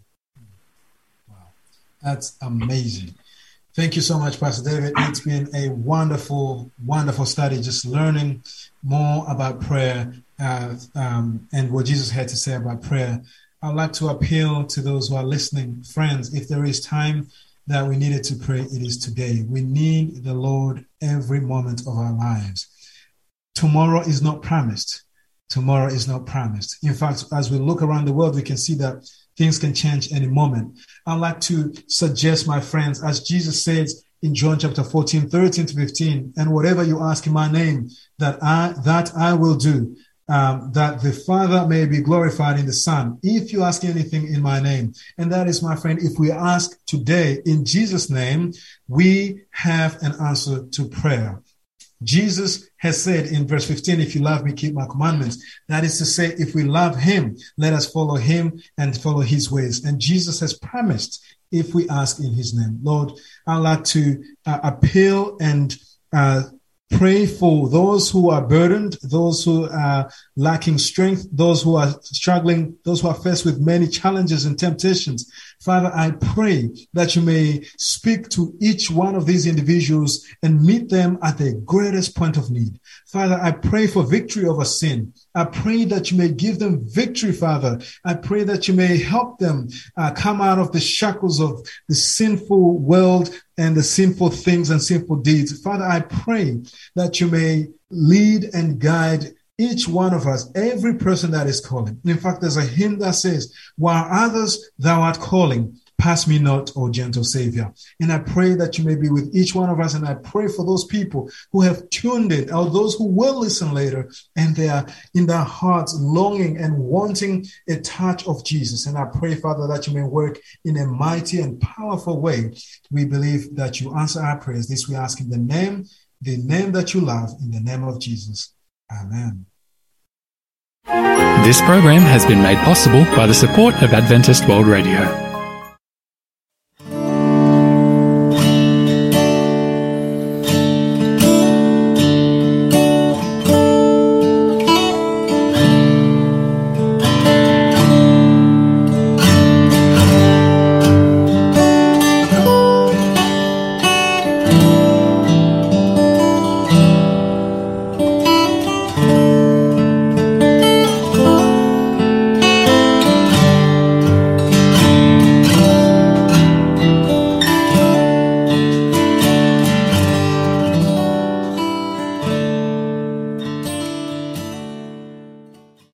[SPEAKER 2] Wow.
[SPEAKER 1] That's amazing. Thank you so much, Pastor David. It's been a wonderful, wonderful study, just learning more about prayer uh, um, and what Jesus had to say about prayer. I'd like to appeal to those who are listening, friends, if there is time that we needed to pray, it is today. We need the Lord every moment of our lives. Tomorrow is not promised. Tomorrow is not promised. In fact, as we look around the world, we can see that things can change any moment. I'd like to suggest, my friends, as Jesus says in John chapter 14, 13 to 15, and whatever you ask in my name, that I that I will do, um, that the Father may be glorified in the Son. If you ask anything in my name, and that is, my friend, if we ask today in Jesus' name, we have an answer to prayer. Jesus has said in verse 15, if you love me, keep my commandments. That is to say, if we love him, let us follow him and follow his ways. And Jesus has promised if we ask in his name. Lord, I'd like to uh, appeal and uh, pray for those who are burdened, those who are lacking strength, those who are struggling, those who are faced with many challenges and temptations. Father, I pray that you may speak to each one of these individuals and meet them at their greatest point of need. Father, I pray for victory over sin. I pray that you may give them victory, Father. I pray that you may help them uh, come out of the shackles of the sinful world and the sinful things and sinful deeds. Father, I pray that you may lead and guide each one of us, every person that is calling. In fact, there's a hymn that says, while others thou art calling, pass me not, O gentle Savior. And I pray that you may be with each one of us. And I pray for those people who have tuned in, or those who will listen later, and they are in their hearts longing and wanting a touch of Jesus. And I pray, Father, that you may work in a mighty and powerful way. We believe that you answer our prayers. This we ask in the name, the name that you love, in the name of Jesus. Amen.
[SPEAKER 4] This program has been made possible by the support of Adventist World Radio.